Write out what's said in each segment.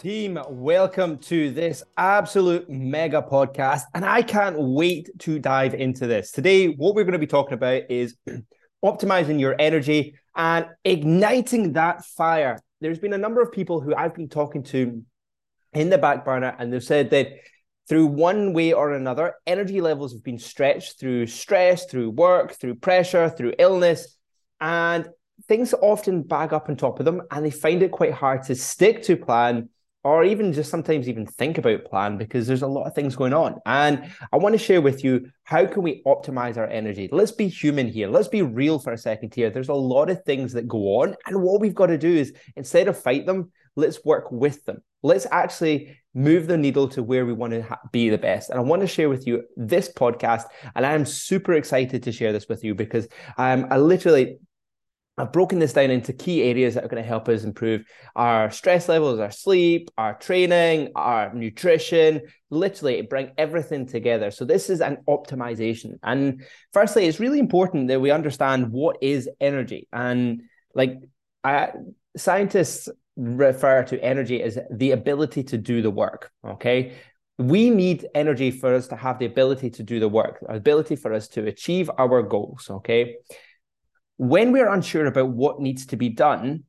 Team, welcome to this absolute mega podcast. And I can't wait to dive into this. Today, what we're going to be talking about is optimizing your energy and igniting that fire. There's been a number of people who I've been talking to in the back burner, and they've said that through one way or another, energy levels have been stretched through stress, through work, through pressure, through illness. And things often bag up on top of them, and they find it quite hard to stick to plan or even just sometimes even think about plan because there's a lot of things going on. And i want to share with you how can we optimize our energy? Let's be human here. Let's be real for a second here. There's a lot of things that go on and what we've got to do is instead of fight them let's work with them. Let's actually move the needle to where we want to ha- be the best. And i want to share with you this podcast and i'm super excited to share this with you because um, i literally I've broken this down into key areas that are going to help us improve our stress levels, our sleep, our training, our nutrition, literally bring everything together. So this is an optimization. And firstly, it's really important that we understand what is energy. And like I, scientists refer to energy as the ability to do the work. Okay. We need energy for us to have the ability to do the work, the ability for us to achieve our goals. Okay when we're unsure about what needs to be done,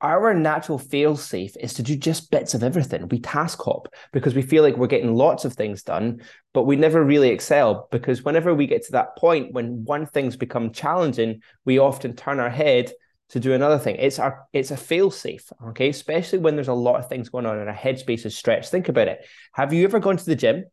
our natural fail safe is to do just bits of everything. We task hop because we feel like we're getting lots of things done, but we never really excel because whenever we get to that point when one thing's become challenging, we often turn our head to do another thing. It's our it's a fail safe, okay? Especially when there's a lot of things going on and our headspace is stretched. Think about it. Have you ever gone to the gym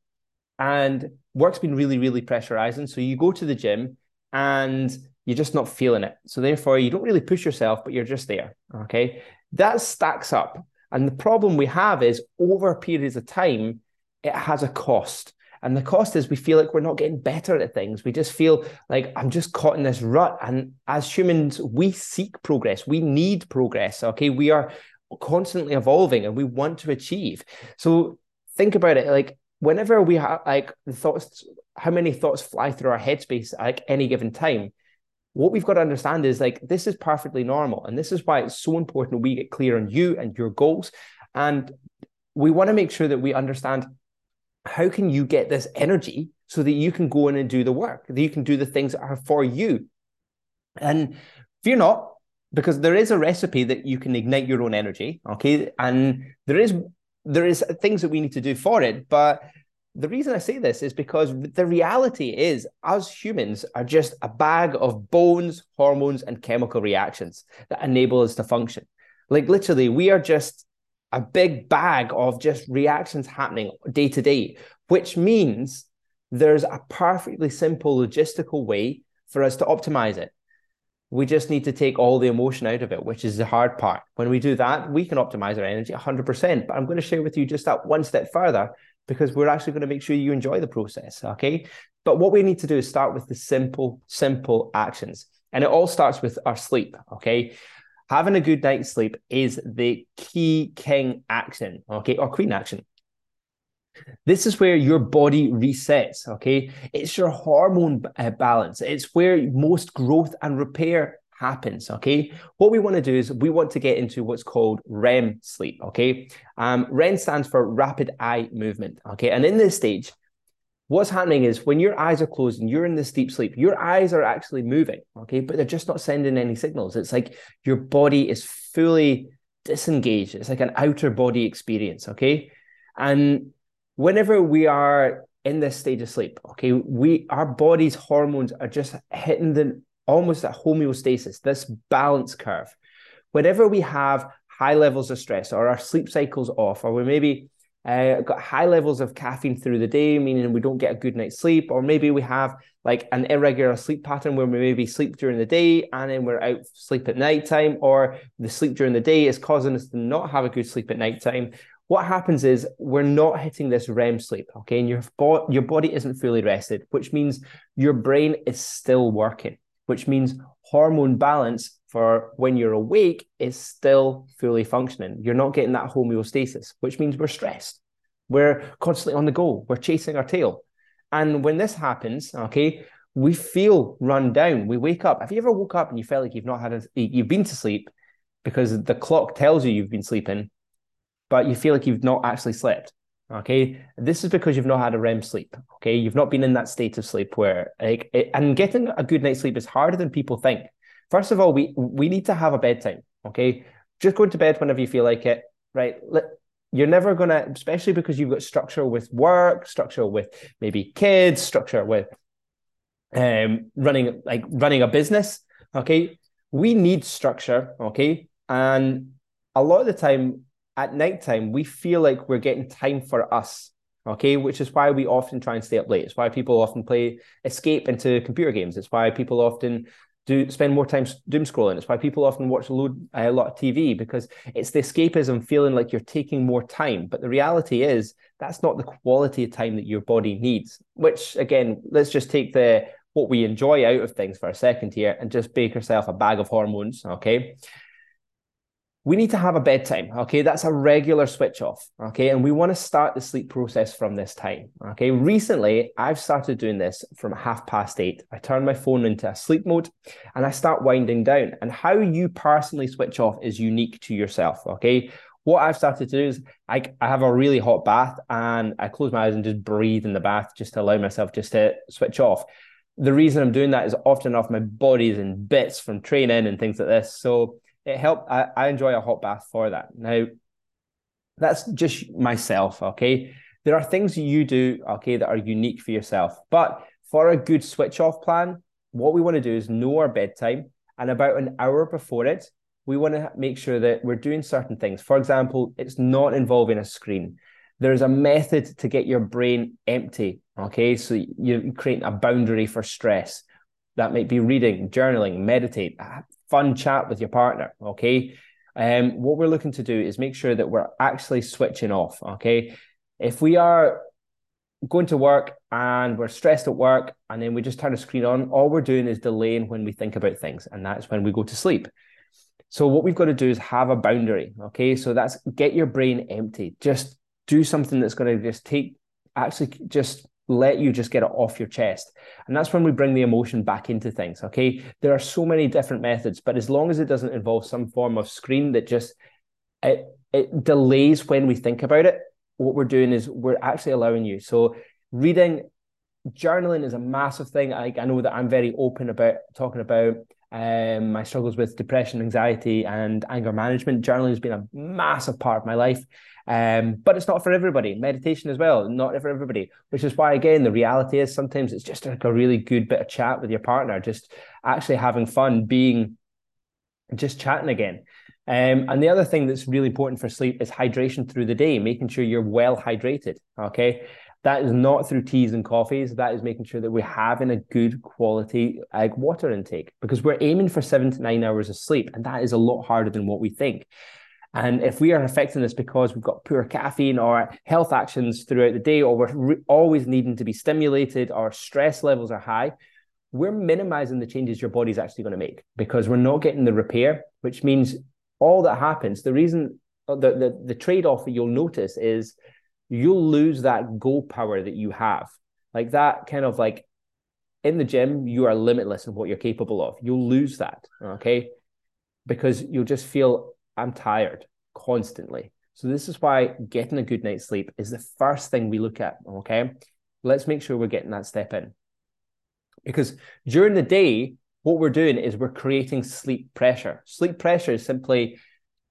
and work's been really, really pressurizing? So you go to the gym and you're just not feeling it. So therefore, you don't really push yourself, but you're just there. Okay. That stacks up. And the problem we have is over periods of time, it has a cost. And the cost is we feel like we're not getting better at things. We just feel like I'm just caught in this rut. And as humans, we seek progress. We need progress. Okay. We are constantly evolving and we want to achieve. So think about it like whenever we have like the thoughts, how many thoughts fly through our headspace at like any given time what we've got to understand is like this is perfectly normal and this is why it's so important we get clear on you and your goals. And we want to make sure that we understand how can you get this energy so that you can go in and do the work that you can do the things that are for you. And fear not because there is a recipe that you can ignite your own energy okay? And there is there is things that we need to do for it but the reason I say this is because the reality is, us humans are just a bag of bones, hormones, and chemical reactions that enable us to function. Like literally, we are just a big bag of just reactions happening day to day, which means there's a perfectly simple logistical way for us to optimize it. We just need to take all the emotion out of it, which is the hard part. When we do that, we can optimize our energy 100%. But I'm going to share with you just that one step further because we're actually going to make sure you enjoy the process. Okay. But what we need to do is start with the simple, simple actions. And it all starts with our sleep. Okay. Having a good night's sleep is the key king action. Okay. Or queen action. This is where your body resets. Okay. It's your hormone uh, balance. It's where most growth and repair happens. Okay. What we want to do is we want to get into what's called REM sleep. Okay. Um, REM stands for rapid eye movement. Okay. And in this stage, what's happening is when your eyes are closed and you're in this deep sleep, your eyes are actually moving. Okay. But they're just not sending any signals. It's like your body is fully disengaged. It's like an outer body experience. Okay. And whenever we are in this stage of sleep, okay, we our body's hormones are just hitting the almost a homeostasis, this balance curve. Whenever we have high levels of stress or our sleep cycle's off, or we maybe uh, got high levels of caffeine through the day, meaning we don't get a good night's sleep, or maybe we have like an irregular sleep pattern where we maybe sleep during the day and then we're out sleep at nighttime, or the sleep during the day is causing us to not have a good sleep at nighttime. What happens is we're not hitting this REM sleep, okay, and your bo- your body isn't fully rested, which means your brain is still working which means hormone balance for when you're awake is still fully functioning. You're not getting that homeostasis, which means we're stressed. We're constantly on the go. We're chasing our tail. And when this happens, okay, we feel run down. We wake up. Have you ever woke up and you felt like you've not had a, you've been to sleep because the clock tells you you've been sleeping, but you feel like you've not actually slept. Okay, this is because you've not had a REM sleep. Okay, you've not been in that state of sleep where like it, and getting a good night's sleep is harder than people think. First of all, we we need to have a bedtime. Okay, just go to bed whenever you feel like it. Right, you're never gonna, especially because you've got structure with work, structure with maybe kids, structure with um running like running a business. Okay, we need structure. Okay, and a lot of the time at nighttime, we feel like we're getting time for us. Okay, which is why we often try and stay up late. It's why people often play escape into computer games. It's why people often do spend more time doom scrolling. It's why people often watch a, load, a lot of TV because it's the escapism feeling like you're taking more time. But the reality is that's not the quality of time that your body needs. Which again, let's just take the what we enjoy out of things for a second here and just bake yourself a bag of hormones. Okay, we need to have a bedtime. Okay. That's a regular switch off. Okay. And we want to start the sleep process from this time. Okay. Recently, I've started doing this from half past eight. I turn my phone into a sleep mode and I start winding down. And how you personally switch off is unique to yourself. Okay. What I've started to do is I, I have a really hot bath and I close my eyes and just breathe in the bath just to allow myself just to switch off. The reason I'm doing that is often enough my body's in bits from training and things like this. So it helped. I, I enjoy a hot bath for that. Now, that's just myself. Okay. There are things you do, okay, that are unique for yourself. But for a good switch off plan, what we want to do is know our bedtime. And about an hour before it, we want to make sure that we're doing certain things. For example, it's not involving a screen. There's a method to get your brain empty. Okay. So you create a boundary for stress. That might be reading, journaling, meditate, ah, fun chat with your partner. Okay. Um, what we're looking to do is make sure that we're actually switching off. Okay. If we are going to work and we're stressed at work and then we just turn the screen on, all we're doing is delaying when we think about things. And that's when we go to sleep. So what we've got to do is have a boundary. Okay. So that's get your brain empty. Just do something that's going to just take actually just let you just get it off your chest. And that's when we bring the emotion back into things. Okay. There are so many different methods, but as long as it doesn't involve some form of screen that just it it delays when we think about it, what we're doing is we're actually allowing you. So reading, journaling is a massive thing. I, I know that I'm very open about talking about um, my struggles with depression, anxiety, and anger management. Journaling has been a massive part of my life. Um, but it's not for everybody. Meditation as well, not for everybody. Which is why, again, the reality is sometimes it's just like a really good bit of chat with your partner, just actually having fun, being just chatting again. Um, and the other thing that's really important for sleep is hydration through the day, making sure you're well hydrated. Okay. That is not through teas and coffees. That is making sure that we're having a good quality like water intake because we're aiming for seven to nine hours of sleep. And that is a lot harder than what we think. And if we are affecting this because we've got poor caffeine or health actions throughout the day, or we're re- always needing to be stimulated, or stress levels are high, we're minimizing the changes your body's actually going to make because we're not getting the repair, which means all that happens. The reason, the, the, the trade off that you'll notice is you'll lose that go power that you have. Like that kind of like in the gym, you are limitless in what you're capable of. You'll lose that. Okay. Because you'll just feel I'm tired constantly. So this is why getting a good night's sleep is the first thing we look at. Okay. Let's make sure we're getting that step in. Because during the day, what we're doing is we're creating sleep pressure. Sleep pressure is simply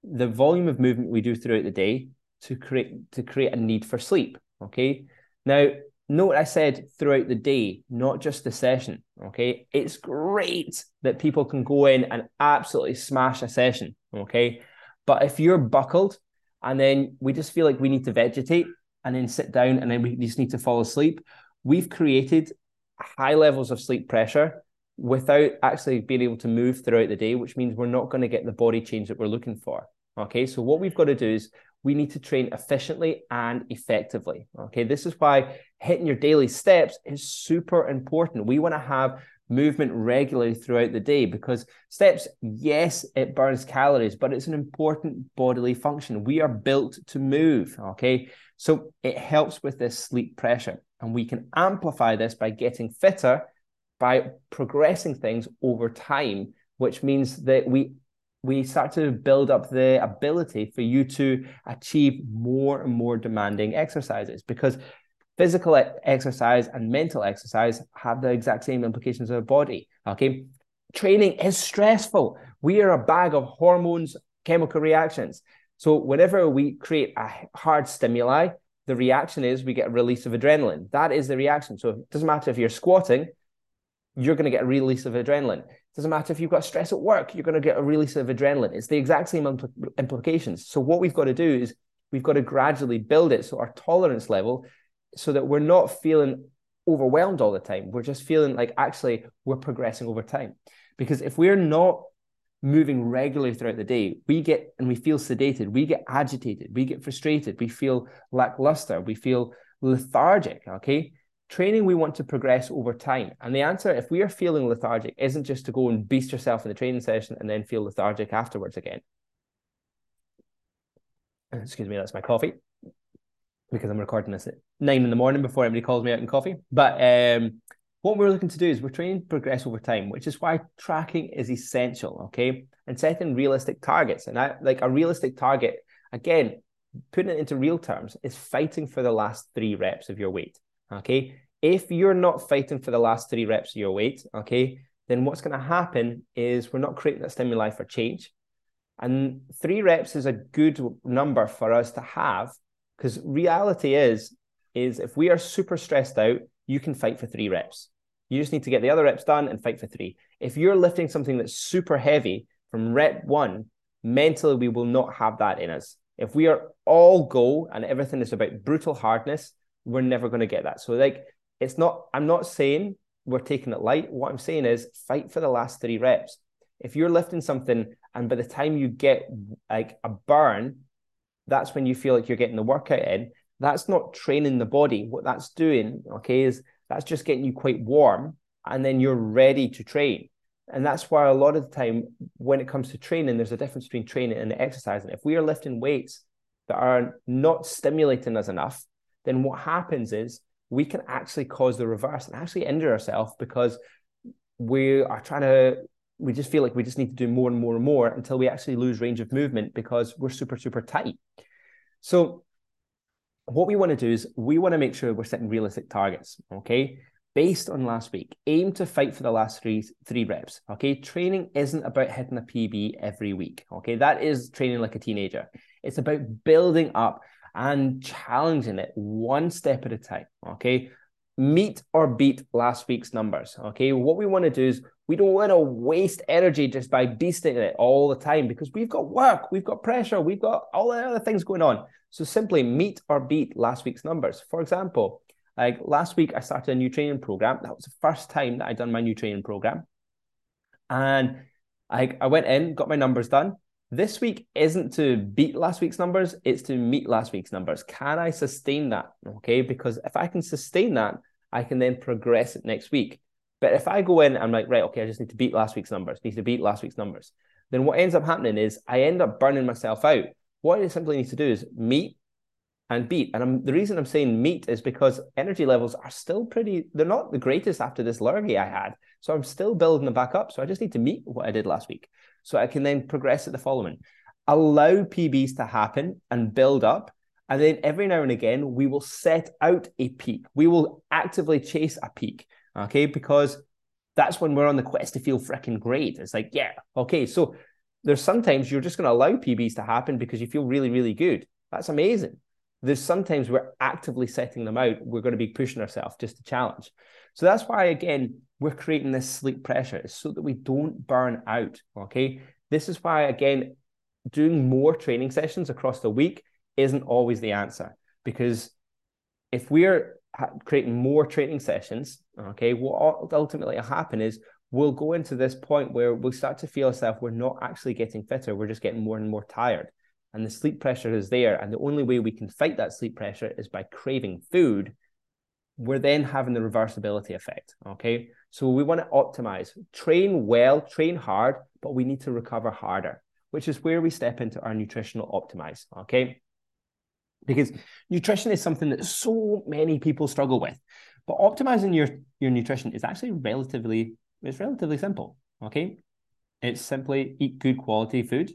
the volume of movement we do throughout the day to create to create a need for sleep. Okay. Now, note I said throughout the day, not just the session. Okay. It's great that people can go in and absolutely smash a session. Okay. But if you're buckled and then we just feel like we need to vegetate and then sit down and then we just need to fall asleep, we've created high levels of sleep pressure without actually being able to move throughout the day, which means we're not going to get the body change that we're looking for. Okay, so what we've got to do is we need to train efficiently and effectively. Okay, this is why hitting your daily steps is super important. We want to have movement regularly throughout the day because steps, yes, it burns calories, but it's an important bodily function. We are built to move. Okay. So it helps with this sleep pressure. And we can amplify this by getting fitter, by progressing things over time, which means that we we start to build up the ability for you to achieve more and more demanding exercises because physical exercise and mental exercise have the exact same implications of the body. Okay. Training is stressful. We are a bag of hormones, chemical reactions. So, whenever we create a hard stimuli, the reaction is we get a release of adrenaline. That is the reaction. So, it doesn't matter if you're squatting, you're going to get a release of adrenaline. Doesn't matter if you've got stress at work, you're going to get a release of adrenaline. It's the exact same impl- implications. So, what we've got to do is we've got to gradually build it so our tolerance level so that we're not feeling overwhelmed all the time. We're just feeling like actually we're progressing over time. Because if we're not moving regularly throughout the day, we get and we feel sedated, we get agitated, we get frustrated, we feel lackluster, we feel lethargic. Okay. Training, we want to progress over time. And the answer, if we are feeling lethargic, isn't just to go and beast yourself in the training session and then feel lethargic afterwards again. Excuse me, that's my coffee because I'm recording this at nine in the morning before anybody calls me out in coffee. But um, what we're looking to do is we're trying to progress over time, which is why tracking is essential, okay? And setting realistic targets. And I like a realistic target, again, putting it into real terms, is fighting for the last three reps of your weight, okay? If you're not fighting for the last three reps of your weight, okay, then what's going to happen is we're not creating that stimuli for change. And three reps is a good number for us to have because reality is, is if we are super stressed out, you can fight for three reps. You just need to get the other reps done and fight for three. If you're lifting something that's super heavy from rep one, mentally we will not have that in us. If we are all go and everything is about brutal hardness, we're never going to get that. So like it's not, I'm not saying we're taking it light. What I'm saying is fight for the last three reps. If you're lifting something and by the time you get like a burn, that's when you feel like you're getting the workout in. That's not training the body. What that's doing, okay, is that's just getting you quite warm and then you're ready to train. And that's why a lot of the time when it comes to training, there's a difference between training and exercising. If we are lifting weights that are not stimulating us enough, then what happens is we can actually cause the reverse and actually injure ourselves because we are trying to we just feel like we just need to do more and more and more until we actually lose range of movement because we're super super tight. So what we want to do is we want to make sure we're setting realistic targets okay? Based on last week aim to fight for the last three three reps okay? Training isn't about hitting a pb every week okay? That is training like a teenager. It's about building up and challenging it one step at a time okay meet or beat last week's numbers. Okay. What we want to do is we don't want to waste energy just by beasting it all the time because we've got work, we've got pressure, we've got all the other things going on. So simply meet or beat last week's numbers. For example, like last week, I started a new training program. That was the first time that I'd done my new training program. And I, I went in, got my numbers done. This week isn't to beat last week's numbers, it's to meet last week's numbers. Can I sustain that? Okay. Because if I can sustain that, I can then progress it next week. But if I go in, I'm like, right, okay, I just need to beat last week's numbers, need to beat last week's numbers. Then what ends up happening is I end up burning myself out. What I simply need to do is meet and beat. And I'm, the reason I'm saying meet is because energy levels are still pretty, they're not the greatest after this lurgy I had. So I'm still building them back up. So I just need to meet what I did last week. So I can then progress at the following. Allow PBs to happen and build up and then every now and again, we will set out a peak. We will actively chase a peak, okay? Because that's when we're on the quest to feel freaking great. It's like, yeah, okay. So there's sometimes you're just going to allow PBs to happen because you feel really, really good. That's amazing. There's sometimes we're actively setting them out. We're going to be pushing ourselves just to challenge. So that's why, again, we're creating this sleep pressure so that we don't burn out. Okay. This is why, again, doing more training sessions across the week isn't always the answer because if we're creating more training sessions, okay, what ultimately will happen is we'll go into this point where we'll start to feel ourselves we're not actually getting fitter, we're just getting more and more tired. And the sleep pressure is there. And the only way we can fight that sleep pressure is by craving food. We're then having the reversibility effect. Okay. So we want to optimize, train well, train hard, but we need to recover harder, which is where we step into our nutritional optimize. Okay because nutrition is something that so many people struggle with. But optimizing your, your nutrition is actually relatively it's relatively simple. Okay. It's simply eat good quality food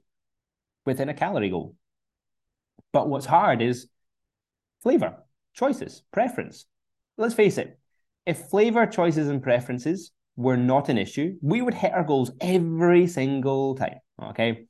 within a calorie goal. But what's hard is flavor, choices, preference. Let's face it, if flavor, choices, and preferences were not an issue, we would hit our goals every single time. Okay.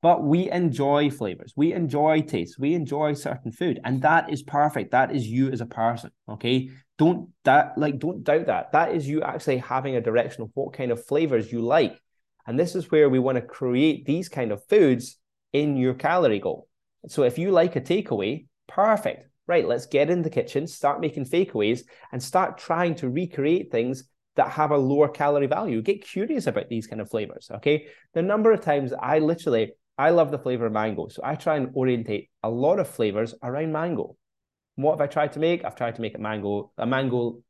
But we enjoy flavors, we enjoy taste, we enjoy certain food, and that is perfect. That is you as a person. Okay. Don't that like don't doubt that. That is you actually having a direction of what kind of flavors you like. And this is where we want to create these kind of foods in your calorie goal. So if you like a takeaway, perfect. Right, let's get in the kitchen, start making takeaways, and start trying to recreate things that have a lower calorie value. Get curious about these kind of flavors. Okay. The number of times I literally, I love the flavor of mango. So I try and orientate a lot of flavors around mango. What have I tried to make? I've tried to make a mango, a mango,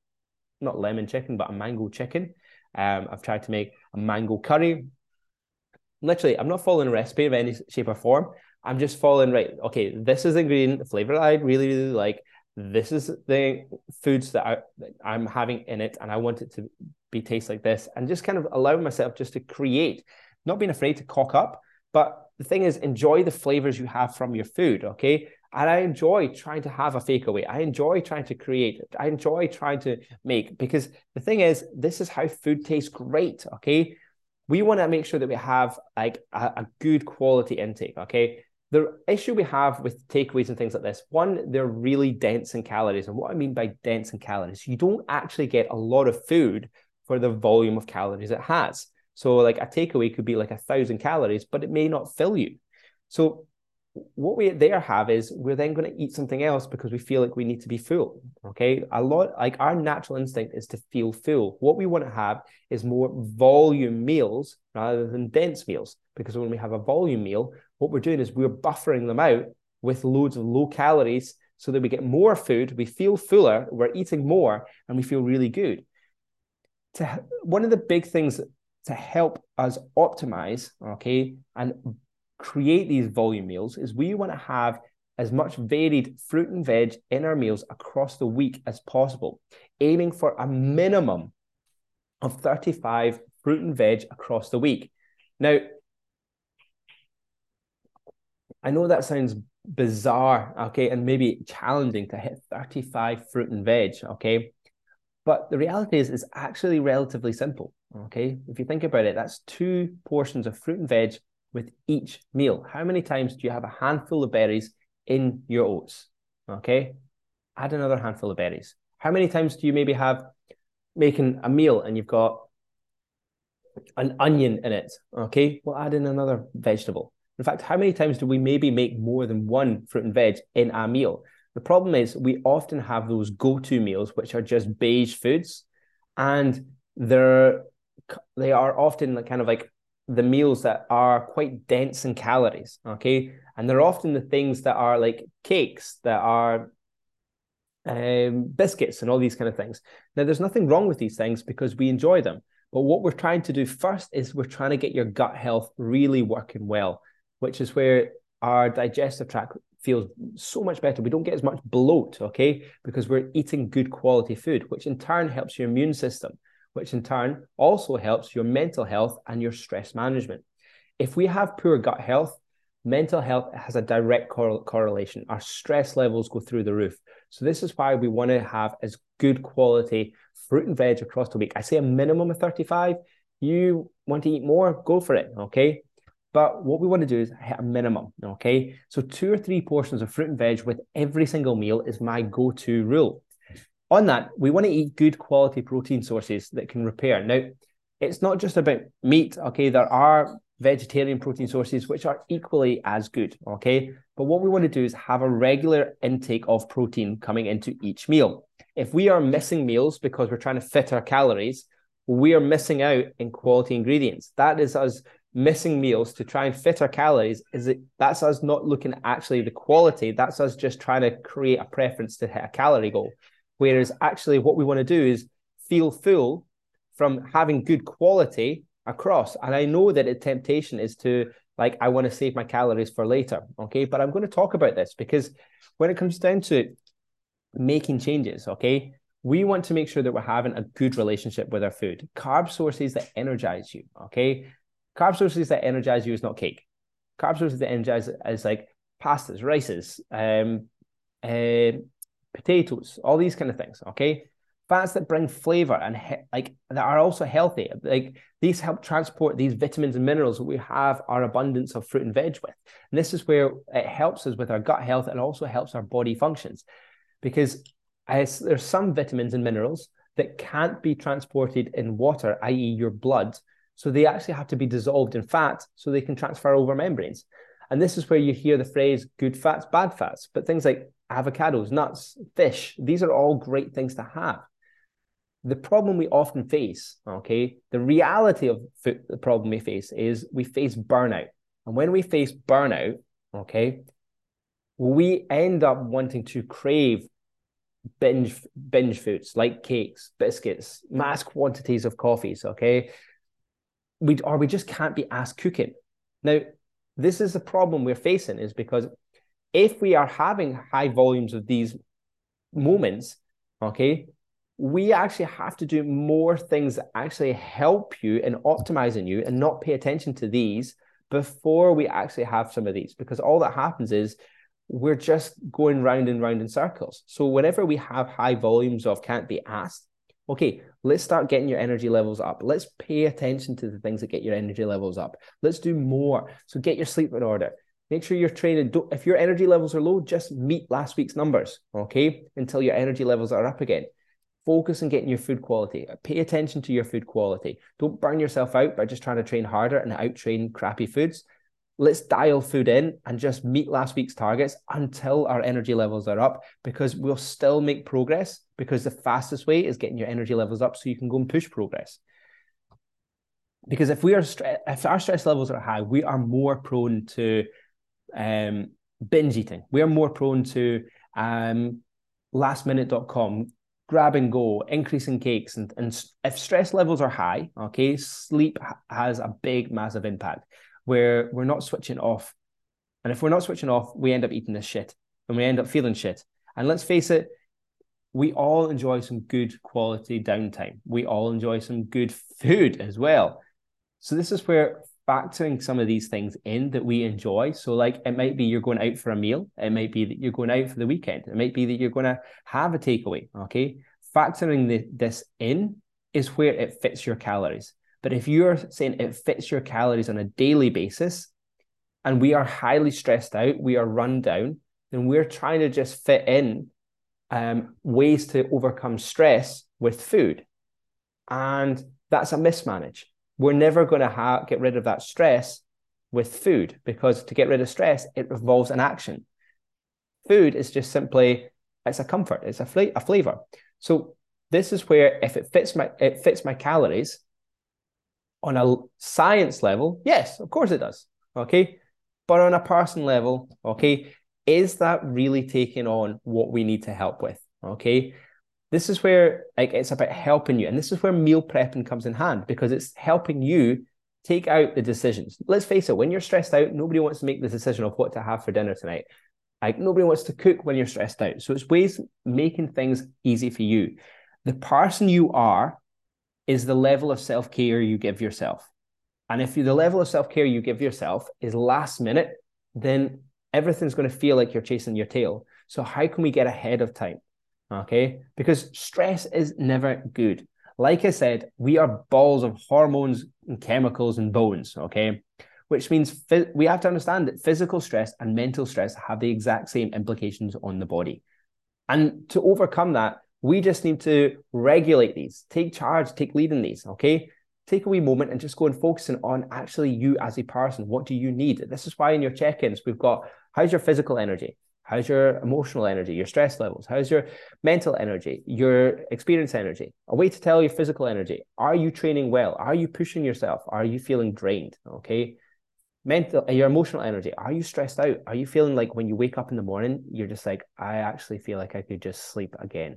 not lemon chicken, but a mango chicken. Um, I've tried to make a mango curry. Literally, I'm not following a recipe of any shape or form. I'm just following right. Okay, this is the ingredient, the flavor that I really really like. This is the foods that, I, that I'm having in it, and I want it to be taste like this, and just kind of allowing myself just to create, not being afraid to cock up. But the thing is, enjoy the flavors you have from your food. Okay, and I enjoy trying to have a fake away. I enjoy trying to create. I enjoy trying to make because the thing is, this is how food tastes great. Okay. We want to make sure that we have like a, a good quality intake. Okay. The issue we have with takeaways and things like this, one, they're really dense in calories. And what I mean by dense in calories, you don't actually get a lot of food for the volume of calories it has. So, like a takeaway could be like a thousand calories, but it may not fill you. So, what we there have is we're then going to eat something else because we feel like we need to be full. Okay. A lot like our natural instinct is to feel full. What we want to have is more volume meals rather than dense meals. Because when we have a volume meal, what we're doing is we're buffering them out with loads of low calories so that we get more food, we feel fuller, we're eating more, and we feel really good. To one of the big things to help us optimize, okay, and create these volume meals is we want to have as much varied fruit and veg in our meals across the week as possible, aiming for a minimum of 35 fruit and veg across the week. Now, I know that sounds bizarre, okay, and maybe challenging to hit 35 fruit and veg, okay? But the reality is, it's actually relatively simple, okay? If you think about it, that's two portions of fruit and veg with each meal. How many times do you have a handful of berries in your oats? Okay. Add another handful of berries. How many times do you maybe have making a meal and you've got an onion in it? Okay. we'll add in another vegetable. In fact, how many times do we maybe make more than one fruit and veg in a meal? The problem is we often have those go-to meals, which are just beige foods, and they're they are often like kind of like the meals that are quite dense in calories. Okay. And they're often the things that are like cakes, that are um, biscuits, and all these kind of things. Now, there's nothing wrong with these things because we enjoy them. But what we're trying to do first is we're trying to get your gut health really working well, which is where our digestive tract feels so much better. We don't get as much bloat, okay, because we're eating good quality food, which in turn helps your immune system which in turn also helps your mental health and your stress management. If we have poor gut health, mental health has a direct cor- correlation. Our stress levels go through the roof. So, this is why we want to have as good quality fruit and veg across the week. I say a minimum of 35. You want to eat more, go for it. Okay. But what we want to do is hit a minimum. Okay. So, two or three portions of fruit and veg with every single meal is my go to rule on that, we want to eat good quality protein sources that can repair. Now, it's not just about meat, okay? There are vegetarian protein sources which are equally as good, okay? But what we want to do is have a regular intake of protein coming into each meal. If we are missing meals because we're trying to fit our calories, we are missing out in quality ingredients. That is us missing meals to try and fit our calories. Is it that's us not looking at actually the quality? That's us just trying to create a preference to hit a calorie goal. Whereas actually, what we want to do is feel full from having good quality across. And I know that a temptation is to like, I want to save my calories for later. Okay. But I'm going to talk about this because when it comes down to making changes, okay, we want to make sure that we're having a good relationship with our food, carb sources that energize you. Okay. Carb sources that energize you is not cake. Carb sources that energize is like pastas, rices, um, uh, potatoes, all these kind of things. Okay, fats that bring flavor and he- like that are also healthy. Like these help transport these vitamins and minerals that we have our abundance of fruit and veg with. And this is where it helps us with our gut health and also helps our body functions because as there's some vitamins and minerals that can't be transported in water, i.e., your blood. So they actually have to be dissolved in fat so they can transfer over membranes. And this is where you hear the phrase good fats, bad fats. But things like avocados, nuts, fish, these are all great things to have. The problem we often face, okay, the reality of the problem we face is we face burnout. And when we face burnout, okay, we end up wanting to crave binge binge foods like cakes, biscuits, mass quantities of coffees. Okay, we or we just can't be asked cooking. Now, this is the problem we're facing is because if we are having high volumes of these moments, okay, we actually have to do more things that actually help you in optimizing you and not pay attention to these before we actually have some of these because all that happens is we're just going round and round in circles. So whenever we have high volumes of can't be asked, okay, let's start getting your energy levels up. Let's pay attention to the things that get your energy levels up. Let's do more. So get your sleep in order. Make sure you're training. Don't, if your energy levels are low, just meet last week's numbers, okay, until your energy levels are up again. Focus on getting your food quality. Pay attention to your food quality. Don't burn yourself out by just trying to train harder and out train crappy foods let's dial food in and just meet last week's targets until our energy levels are up because we'll still make progress because the fastest way is getting your energy levels up so you can go and push progress because if we are stre- if our stress levels are high we are more prone to um, binge eating we are more prone to um, lastminute.com grab and go increasing cakes and, and if stress levels are high okay sleep has a big massive impact where we're not switching off. And if we're not switching off, we end up eating this shit and we end up feeling shit. And let's face it, we all enjoy some good quality downtime. We all enjoy some good food as well. So this is where factoring some of these things in that we enjoy. So like it might be you're going out for a meal. It might be that you're going out for the weekend. It might be that you're going to have a takeaway. Okay. Factoring the, this in is where it fits your calories. But if you're saying it fits your calories on a daily basis, and we are highly stressed out, we are run down, then we're trying to just fit in um, ways to overcome stress with food. And that's a mismanage. We're never going to ha- get rid of that stress with food because to get rid of stress, it involves an action. Food is just simply it's a comfort, it's a, a flavor. So this is where if it fits my it fits my calories, on a science level, yes, of course it does. Okay. But on a person level, okay, is that really taking on what we need to help with? Okay. This is where like it's about helping you. And this is where meal prepping comes in hand because it's helping you take out the decisions. Let's face it, when you're stressed out, nobody wants to make the decision of what to have for dinner tonight. Like nobody wants to cook when you're stressed out. So it's ways making things easy for you. The person you are is the level of self care you give yourself. And if you, the level of self care you give yourself is last minute, then everything's going to feel like you're chasing your tail. So, how can we get ahead of time? Okay. Because stress is never good. Like I said, we are balls of hormones and chemicals and bones. Okay. Which means we have to understand that physical stress and mental stress have the exact same implications on the body. And to overcome that, we just need to regulate these, take charge, take lead in these. Okay. Take a wee moment and just go and focusing on actually you as a person. What do you need? This is why in your check ins, we've got how's your physical energy? How's your emotional energy, your stress levels? How's your mental energy, your experience energy? A way to tell your physical energy. Are you training well? Are you pushing yourself? Are you feeling drained? Okay. Mental, uh, your emotional energy. Are you stressed out? Are you feeling like when you wake up in the morning, you're just like, I actually feel like I could just sleep again?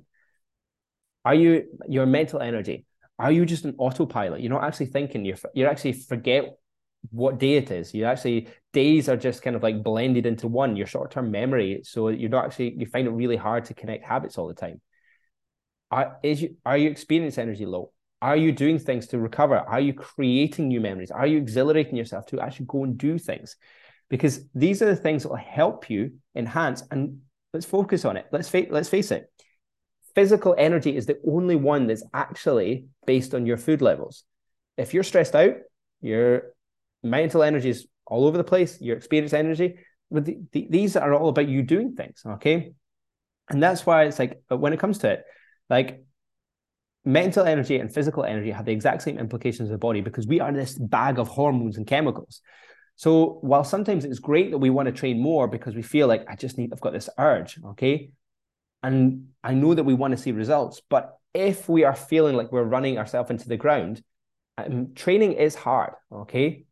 Are you your mental energy? Are you just an autopilot? You're not actually thinking. You're you're actually forget what day it is. You actually days are just kind of like blended into one. Your short term memory, so you're not actually you find it really hard to connect habits all the time. Are is you are you experience energy low? Are you doing things to recover? Are you creating new memories? Are you exhilarating yourself to actually go and do things? Because these are the things that will help you enhance. And let's focus on it. Let's fa- let's face it. Physical energy is the only one that's actually based on your food levels. If you're stressed out, your mental energy is all over the place. Your experience energy, but the, the, these are all about you doing things. Okay, and that's why it's like when it comes to it, like mental energy and physical energy have the exact same implications of the body because we are this bag of hormones and chemicals. So while sometimes it's great that we want to train more because we feel like I just need, I've got this urge, okay, and I know that we want to see results, but if we are feeling like we're running ourselves into the ground, um, training is hard, okay,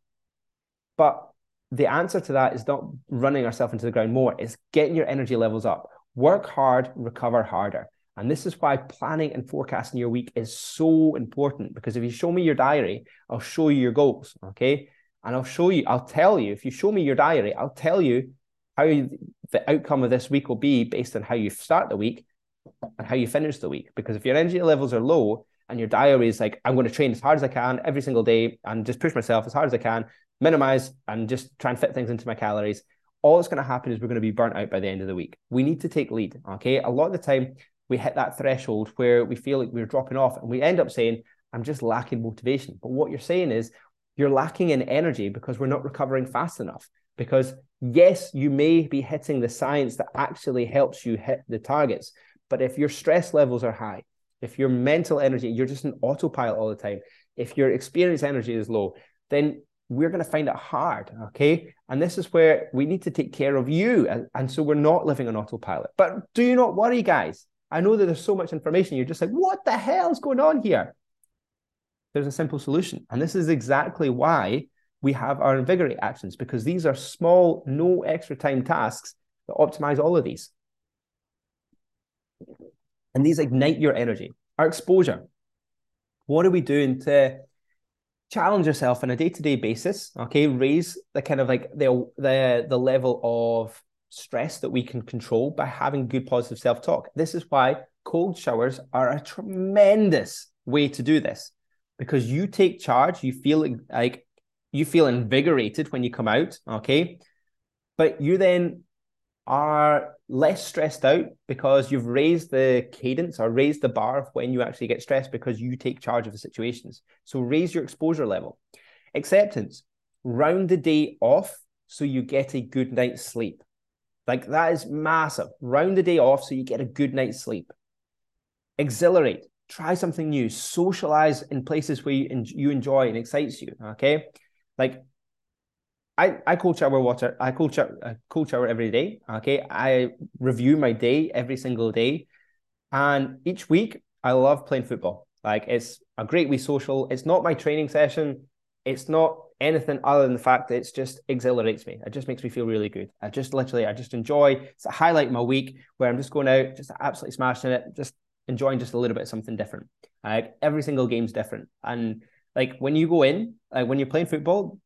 but the answer to that is not running ourselves into the ground more; it's getting your energy levels up. Work hard, recover harder. And this is why planning and forecasting your week is so important because if you show me your diary, I'll show you your goals. Okay. And I'll show you, I'll tell you, if you show me your diary, I'll tell you how you, the outcome of this week will be based on how you start the week and how you finish the week. Because if your energy levels are low and your diary is like, I'm going to train as hard as I can every single day and just push myself as hard as I can, minimize and just try and fit things into my calories, all that's going to happen is we're going to be burnt out by the end of the week. We need to take lead. Okay. A lot of the time, we hit that threshold where we feel like we're dropping off and we end up saying, I'm just lacking motivation. But what you're saying is you're lacking in energy because we're not recovering fast enough. Because yes, you may be hitting the science that actually helps you hit the targets. But if your stress levels are high, if your mental energy, you're just an autopilot all the time, if your experience energy is low, then we're going to find it hard. Okay. And this is where we need to take care of you. And, and so we're not living on autopilot. But do not worry, guys? I know that there's so much information. You're just like, what the hell is going on here? There's a simple solution. And this is exactly why we have our INVIGOR8 actions, because these are small, no extra time tasks that optimize all of these. And these ignite your energy. Our exposure. What are we doing to challenge yourself on a day-to-day basis? Okay, raise the kind of like the the the level of stress that we can control by having good positive self talk. This is why cold showers are a tremendous way to do this because you take charge, you feel like you feel invigorated when you come out, okay? But you then are less stressed out because you've raised the cadence or raised the bar of when you actually get stressed because you take charge of the situations. So raise your exposure level. Acceptance, round the day off so you get a good night's sleep. Like that is massive. Round the day off so you get a good night's sleep. Exhilarate. Try something new. Socialize in places where you, enjoy and excites you. Okay. Like I, I cold shower water. I cold shower, cold shower every day. Okay. I review my day every single day. And each week I love playing football. Like it's a great wee social. It's not my training session. It's not anything other than the fact that it's just exhilarates me. It just makes me feel really good. I just literally, I just enjoy. It's a highlight my week where I'm just going out, just absolutely smashing it, just enjoying just a little bit of something different. Like every single game's different, and like when you go in, like when you're playing football,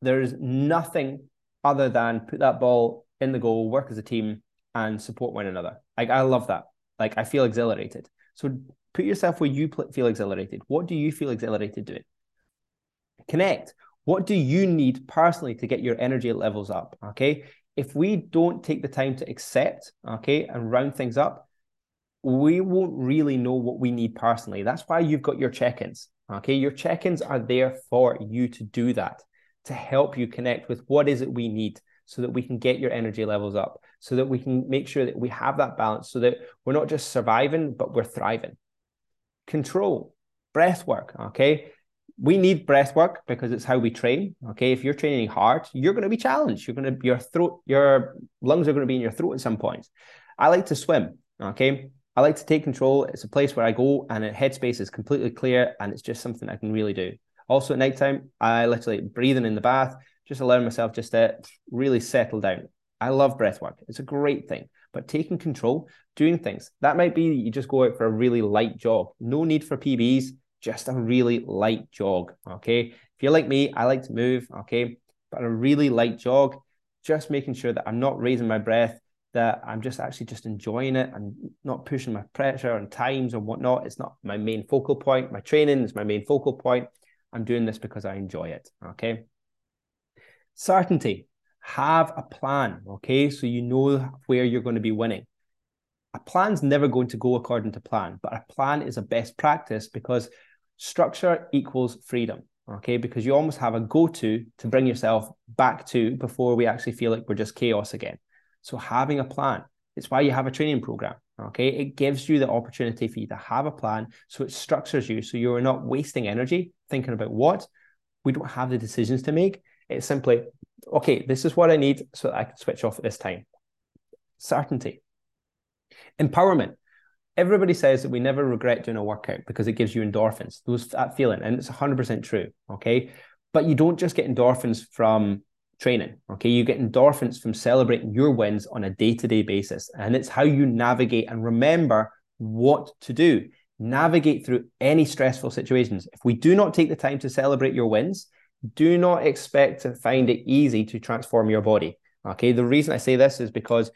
there's nothing other than put that ball in the goal, work as a team, and support one another. Like I love that. Like I feel exhilarated. So put yourself where you feel exhilarated. What do you feel exhilarated doing? Connect. What do you need personally to get your energy levels up? Okay. If we don't take the time to accept, okay, and round things up, we won't really know what we need personally. That's why you've got your check ins. Okay. Your check ins are there for you to do that, to help you connect with what is it we need so that we can get your energy levels up, so that we can make sure that we have that balance, so that we're not just surviving, but we're thriving. Control, breath work. Okay we need breath work because it's how we train. Okay. If you're training hard, you're going to be challenged. You're going to, your throat, your lungs are going to be in your throat at some points. I like to swim. Okay. I like to take control. It's a place where I go and headspace is completely clear and it's just something I can really do. Also at nighttime, I literally breathing in the bath, just allowing myself just to really settle down. I love breath work. It's a great thing. But taking control, doing things. That might be you just go out for a really light jog. No need for PBs just a really light jog. Okay. If you're like me, I like to move. Okay. But a really light jog, just making sure that I'm not raising my breath that I'm just actually just enjoying it and not pushing my pressure and times and whatnot. It's not my main focal point. My training is my main focal point. I'm doing this because I enjoy it. Okay. Certainty. Have a plan. Okay. So you know where you're going to be winning. A plan's never going to go according to plan, but a plan is a best practice because structure equals freedom. Okay. Because you almost have a go to to bring yourself back to before we actually feel like we're just chaos again. So having a plan, it's why you have a training program. Okay. It gives you the opportunity for you to have a plan. So it structures you. So you're not wasting energy thinking about what. We don't have the decisions to make. It's simply, okay, this is what I need so I can switch off at this time. Certainty. Empowerment. Everybody says that we never regret doing a workout because it gives you endorphins, those that feeling, and it's 100% true. Okay. But you don't just get endorphins from training. Okay. You get endorphins from celebrating your wins on a day to day basis. And it's how you navigate and remember what to do. Navigate through any stressful situations. If we do not take the time to celebrate your wins, do not expect to find it easy to transform your body. Okay. The reason I say this is because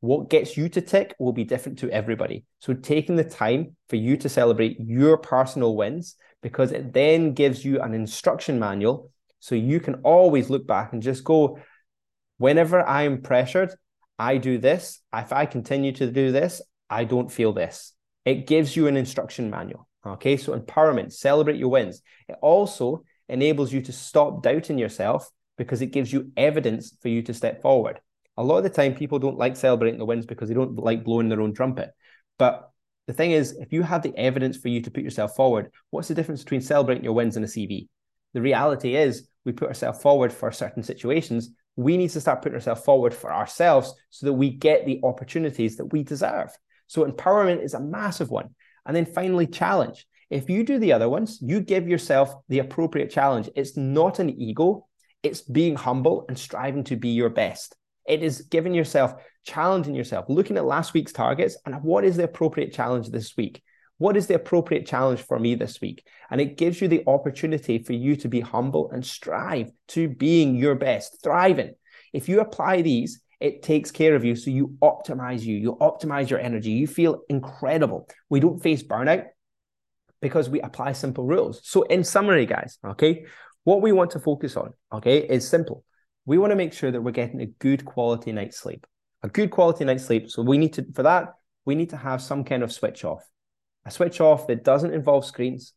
what gets you to tick will be different to everybody. So taking the time for you to celebrate your personal wins because it then gives you an instruction manual so you can always look back and just go, whenever I'm pressured, I do this. If I continue to do this, I don't feel this. It gives you an instruction manual. Okay. So empowerment, celebrate your wins. It also enables you to stop doubting yourself because it gives you evidence for you to step forward. A lot of the time, people don't like celebrating the wins because they don't like blowing their own trumpet. But the thing is, if you have the evidence for you to put yourself forward, what's the difference between celebrating your wins and a CV? The reality is, we put ourselves forward for certain situations. We need to start putting ourselves forward for ourselves so that we get the opportunities that we deserve. So, empowerment is a massive one. And then finally, challenge. If you do the other ones, you give yourself the appropriate challenge. It's not an ego, it's being humble and striving to be your best. It is giving yourself, challenging yourself, looking at last week's targets and what is the appropriate challenge this week. What is the appropriate challenge for me this week? And it gives you the opportunity for you to be humble and strive to being your best, thriving. If you apply these, it takes care of you. So you optimize you, you optimize your energy, you feel incredible. We don't face burnout because we apply simple rules. So, in summary, guys, okay, what we want to focus on, okay, is simple. We want to make sure that we're getting a good quality night's sleep, a good quality night's sleep. So, we need to, for that, we need to have some kind of switch off a switch off that doesn't involve screens.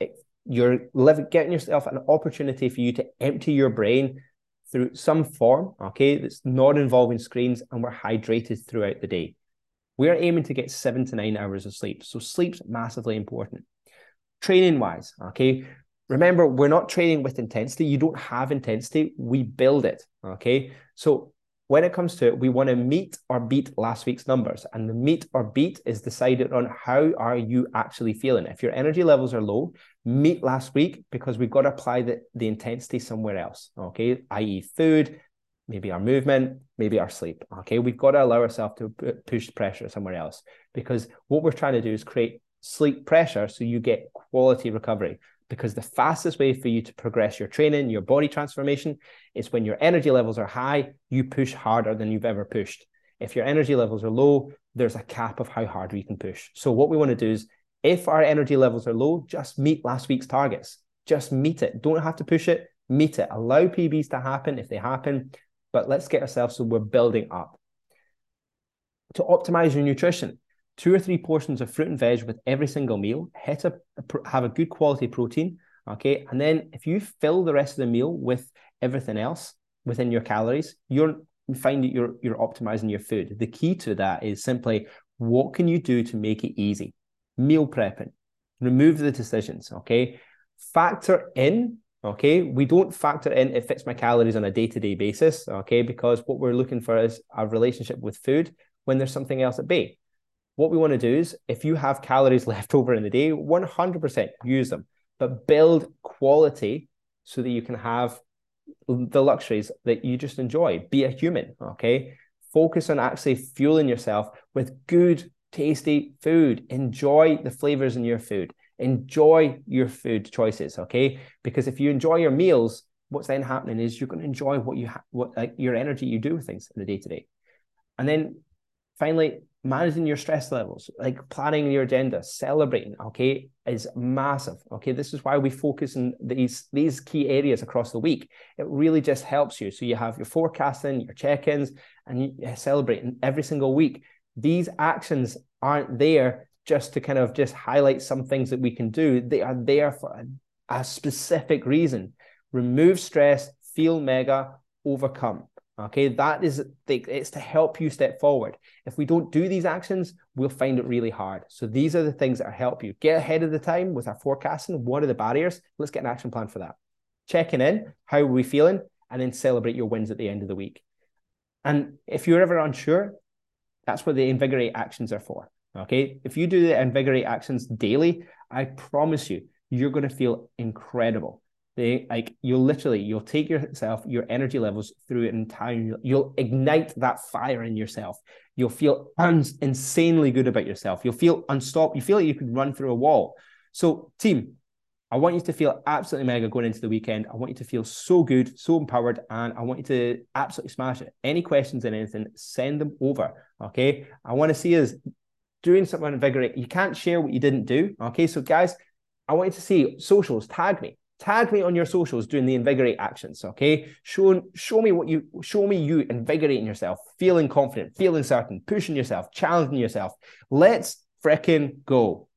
It, you're living, getting yourself an opportunity for you to empty your brain through some form, okay, that's not involving screens, and we're hydrated throughout the day. We're aiming to get seven to nine hours of sleep. So sleep's massively important. Training wise, okay, remember we're not training with intensity. You don't have intensity, we build it. Okay. So when it comes to it, we want to meet or beat last week's numbers. And the meet or beat is decided on how are you actually feeling. If your energy levels are low, meet last week because we've got to apply the, the intensity somewhere else. Okay, i.e. food, maybe our movement, maybe our sleep. Okay, we've got to allow ourselves to push pressure somewhere else because what we're trying to do is create sleep pressure so you get quality recovery because the fastest way for you to progress your training, your body transformation, is when your energy levels are high, you push harder than you've ever pushed. If your energy levels are low, there's a cap of how hard we can push. So, what we want to do is if our energy levels are low, just meet last week's targets. Just meet it. Don't have to push it, meet it. Allow PBs to happen if they happen, but let's get ourselves so we're building up. To optimize your nutrition, two or three portions of fruit and veg with every single meal. Hit a, have a good quality protein. Okay. And then if you fill the rest of the meal with everything else within your calories, you're you find that you're you're optimizing your food. The key to that is simply what can you do to make it easy? Meal prepping. Remove the decisions. Okay. Factor in Okay, we don't factor in it fits my calories on a day to day basis. Okay, because what we're looking for is a relationship with food when there's something else at bay what we want to do is if you have calories left over in the day, 100% use them, but build quality so that you can have the luxuries that you just enjoy. Be a human, okay? Focus on actually fueling yourself with good, tasty food. Enjoy the flavors in your food. Enjoy your food choices, okay? Because if you enjoy your meals, what's then happening is you're going to enjoy what you ha- what like your energy you do with things in the day to day. And then finally, managing your stress levels, like planning your agenda, celebrating, okay, is massive. Okay, this is why we focus on these these key areas across the week. It really just helps you. So you have your forecasting, your check-ins, and you celebrate every single week. These actions aren't there just to kind of just highlight some things that we can do. They are there for a, a specific reason. Remove stress, feel mega, overcome. Okay, that is it's to help you step forward. If we don't do these actions, we'll find it really hard. So these are the things that help you get ahead of the time with our forecasting. What are the barriers? Let's get an action plan for that. Checking in, how are we feeling, and then celebrate your wins at the end of the week. And if you're ever unsure, that's what the INVIGOR8 actions are for. Okay, if you do the INVIGOR8 actions daily, I promise you, you're going to feel incredible. They like you'll literally you'll take yourself your energy levels through an entire you'll ignite that fire in yourself. You'll feel insanely good about yourself. You'll feel unstoppable. You feel like you could run through a wall. So, team, I want you to feel absolutely mega going into the weekend. I want you to feel so good, so empowered, and I want you to absolutely smash it. Any questions and anything, send them over. Okay. I want to see us doing something invigorating. You can't share what you didn't do. Okay. So, guys, I want you to see socials, tag me tag me on your socials doing the INVIGOR8 actions okay? Show show me what you show me you invigorating yourself feeling confident feeling certain pushing yourself challenging yourself. Let's freaking go